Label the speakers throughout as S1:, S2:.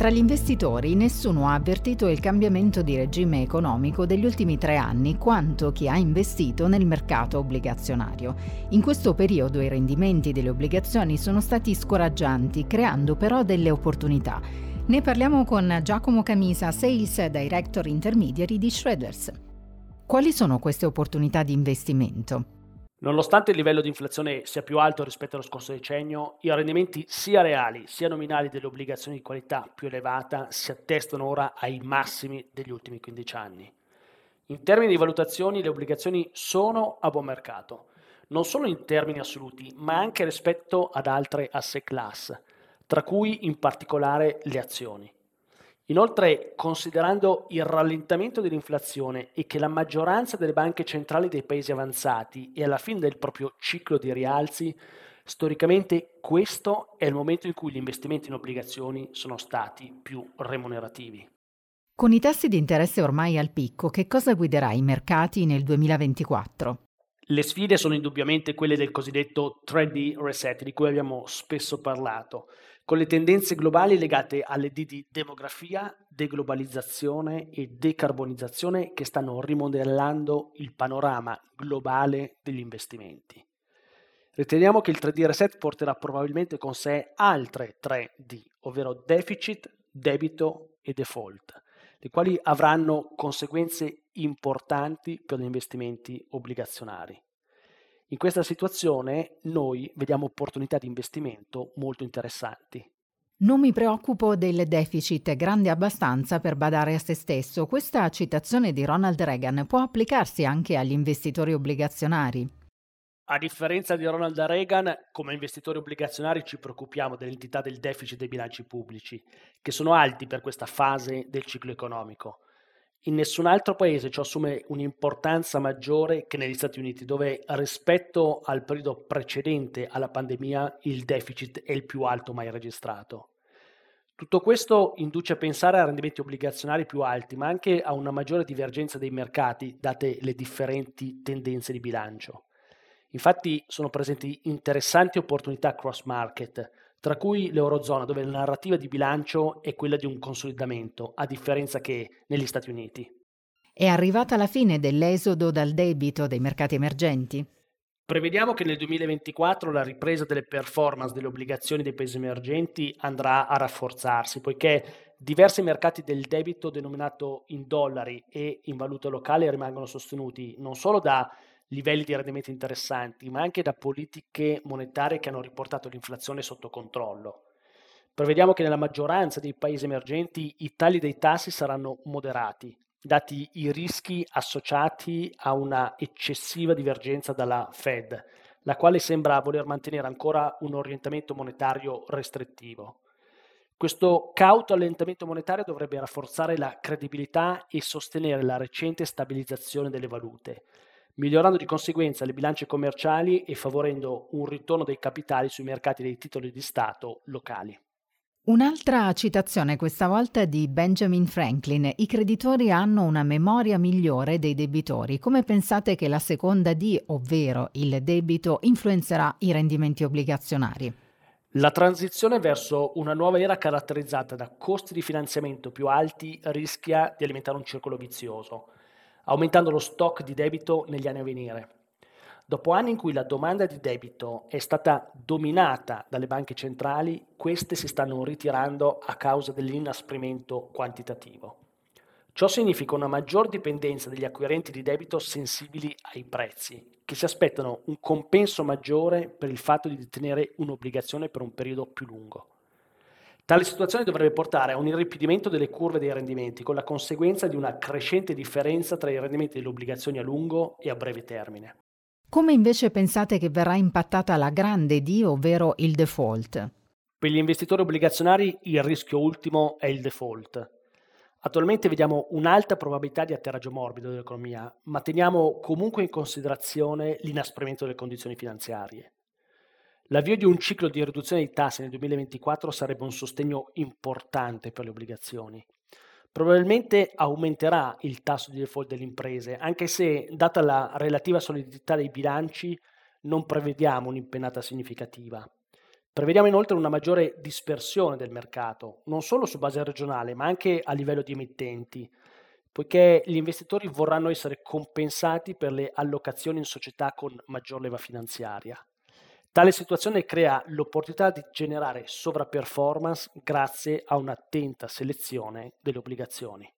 S1: Tra gli investitori nessuno ha avvertito il cambiamento di regime economico degli ultimi tre anni quanto chi ha investito nel mercato obbligazionario. In questo periodo i rendimenti delle obbligazioni sono stati scoraggianti, creando però delle opportunità. Ne parliamo con Giacomo Camisa, Sales Director Intermediary di Shredders. Quali sono queste opportunità di investimento?
S2: Nonostante il livello di inflazione sia più alto rispetto allo scorso decennio, i rendimenti sia reali sia nominali delle obbligazioni di qualità più elevata si attestano ora ai massimi degli ultimi 15 anni. In termini di valutazioni, le obbligazioni sono a buon mercato, non solo in termini assoluti, ma anche rispetto ad altre asset class, tra cui in particolare le azioni. Inoltre, considerando il rallentamento dell'inflazione e che la maggioranza delle banche centrali dei paesi avanzati è alla fine del proprio ciclo di rialzi, storicamente questo è il momento in cui gli investimenti in obbligazioni sono stati più remunerativi.
S1: Con i tassi di interesse ormai al picco, che cosa guiderà i mercati nel 2024?
S2: Le sfide sono indubbiamente quelle del cosiddetto 3D reset, di cui abbiamo spesso parlato, con le tendenze globali legate alle D di demografia, deglobalizzazione e decarbonizzazione che stanno rimodellando il panorama globale degli investimenti. Riteniamo che il 3D reset porterà probabilmente con sé altre 3D, ovvero deficit, debito e default, le quali avranno conseguenze importanti per gli investimenti obbligazionari. In questa situazione noi vediamo opportunità di investimento molto interessanti.
S1: Non mi preoccupo del deficit grande abbastanza per badare a se stesso. Questa citazione di Ronald Reagan può applicarsi anche agli investitori obbligazionari.
S2: A differenza di Ronald Reagan, come investitori obbligazionari ci preoccupiamo dell'entità del deficit dei bilanci pubblici, che sono alti per questa fase del ciclo economico. In nessun altro paese ciò assume un'importanza maggiore che negli Stati Uniti, dove rispetto al periodo precedente alla pandemia il deficit è il più alto mai registrato. Tutto questo induce a pensare a rendimenti obbligazionari più alti, ma anche a una maggiore divergenza dei mercati, date le differenti tendenze di bilancio. Infatti sono presenti interessanti opportunità cross market, tra cui l'Eurozona, dove la narrativa di bilancio è quella di un consolidamento, a differenza che negli Stati Uniti.
S1: È arrivata la fine dell'esodo dal debito dei mercati emergenti?
S2: Prevediamo che nel 2024 la ripresa delle performance delle obbligazioni dei paesi emergenti andrà a rafforzarsi, poiché diversi mercati del debito denominato in dollari e in valuta locale rimangono sostenuti non solo da livelli di rendimento interessanti, ma anche da politiche monetarie che hanno riportato l'inflazione sotto controllo. Prevediamo che nella maggioranza dei paesi emergenti i tagli dei tassi saranno moderati, dati i rischi associati a una eccessiva divergenza dalla Fed, la quale sembra voler mantenere ancora un orientamento monetario restrittivo. Questo cauto allentamento monetario dovrebbe rafforzare la credibilità e sostenere la recente stabilizzazione delle valute, migliorando di conseguenza le bilance commerciali e favorendo un ritorno dei capitali sui mercati dei titoli di Stato locali.
S1: Un'altra citazione questa volta di Benjamin Franklin. I creditori hanno una memoria migliore dei debitori. Come pensate che la seconda D, ovvero il debito, influenzerà i rendimenti obbligazionari?
S2: La transizione verso una nuova era caratterizzata da costi di finanziamento più alti rischia di alimentare un circolo vizioso aumentando lo stock di debito negli anni a venire. Dopo anni in cui la domanda di debito è stata dominata dalle banche centrali, queste si stanno ritirando a causa dell'inasprimento quantitativo. Ciò significa una maggior dipendenza degli acquirenti di debito sensibili ai prezzi, che si aspettano un compenso maggiore per il fatto di detenere un'obbligazione per un periodo più lungo. Tale situazione dovrebbe portare a un irripidimento delle curve dei rendimenti, con la conseguenza di una crescente differenza tra i rendimenti delle obbligazioni a lungo e a breve termine.
S1: Come invece pensate che verrà impattata la grande D, ovvero il default?
S2: Per gli investitori obbligazionari il rischio ultimo è il default. Attualmente vediamo un'alta probabilità di atterraggio morbido dell'economia, ma teniamo comunque in considerazione l'inasprimento delle condizioni finanziarie. L'avvio di un ciclo di riduzione dei tassi nel 2024 sarebbe un sostegno importante per le obbligazioni. Probabilmente aumenterà il tasso di default delle imprese, anche se, data la relativa solidità dei bilanci, non prevediamo un'impennata significativa. Prevediamo inoltre una maggiore dispersione del mercato, non solo su base regionale, ma anche a livello di emittenti, poiché gli investitori vorranno essere compensati per le allocazioni in società con maggior leva finanziaria. Tale situazione crea l'opportunità di generare sovraperformance grazie a un'attenta selezione delle obbligazioni.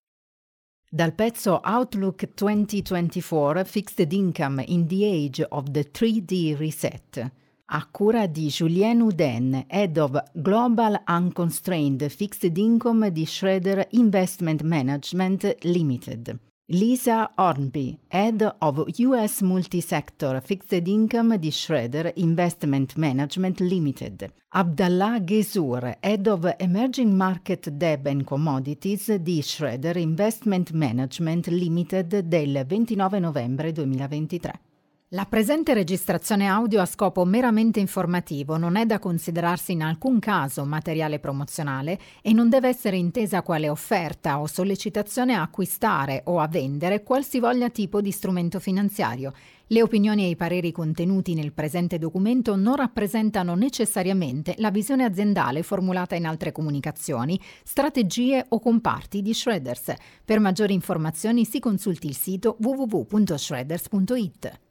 S1: Dal pezzo Outlook 2024 Fixed Income in the Age of the 3D Reset, a cura di Julien Uden, Head of Global Unconstrained Fixed Income di Schroeder Investment Management Limited. Lisa Hornby, Head of US Multisector Fixed Income di Schroeder Investment Management Limited. Abdallah Ghesur, Head of Emerging Market Debt and Commodities di Schroeder Investment Management Limited del 29 novembre 2023. La presente registrazione audio a scopo meramente informativo non è da considerarsi in alcun caso materiale promozionale e non deve essere intesa quale offerta o sollecitazione a acquistare o a vendere qualsivoglia tipo di strumento finanziario. Le opinioni e i pareri contenuti nel presente documento non rappresentano necessariamente la visione aziendale formulata in altre comunicazioni, strategie o comparti di Shredders. Per maggiori informazioni si consulti il sito www.shredders.it.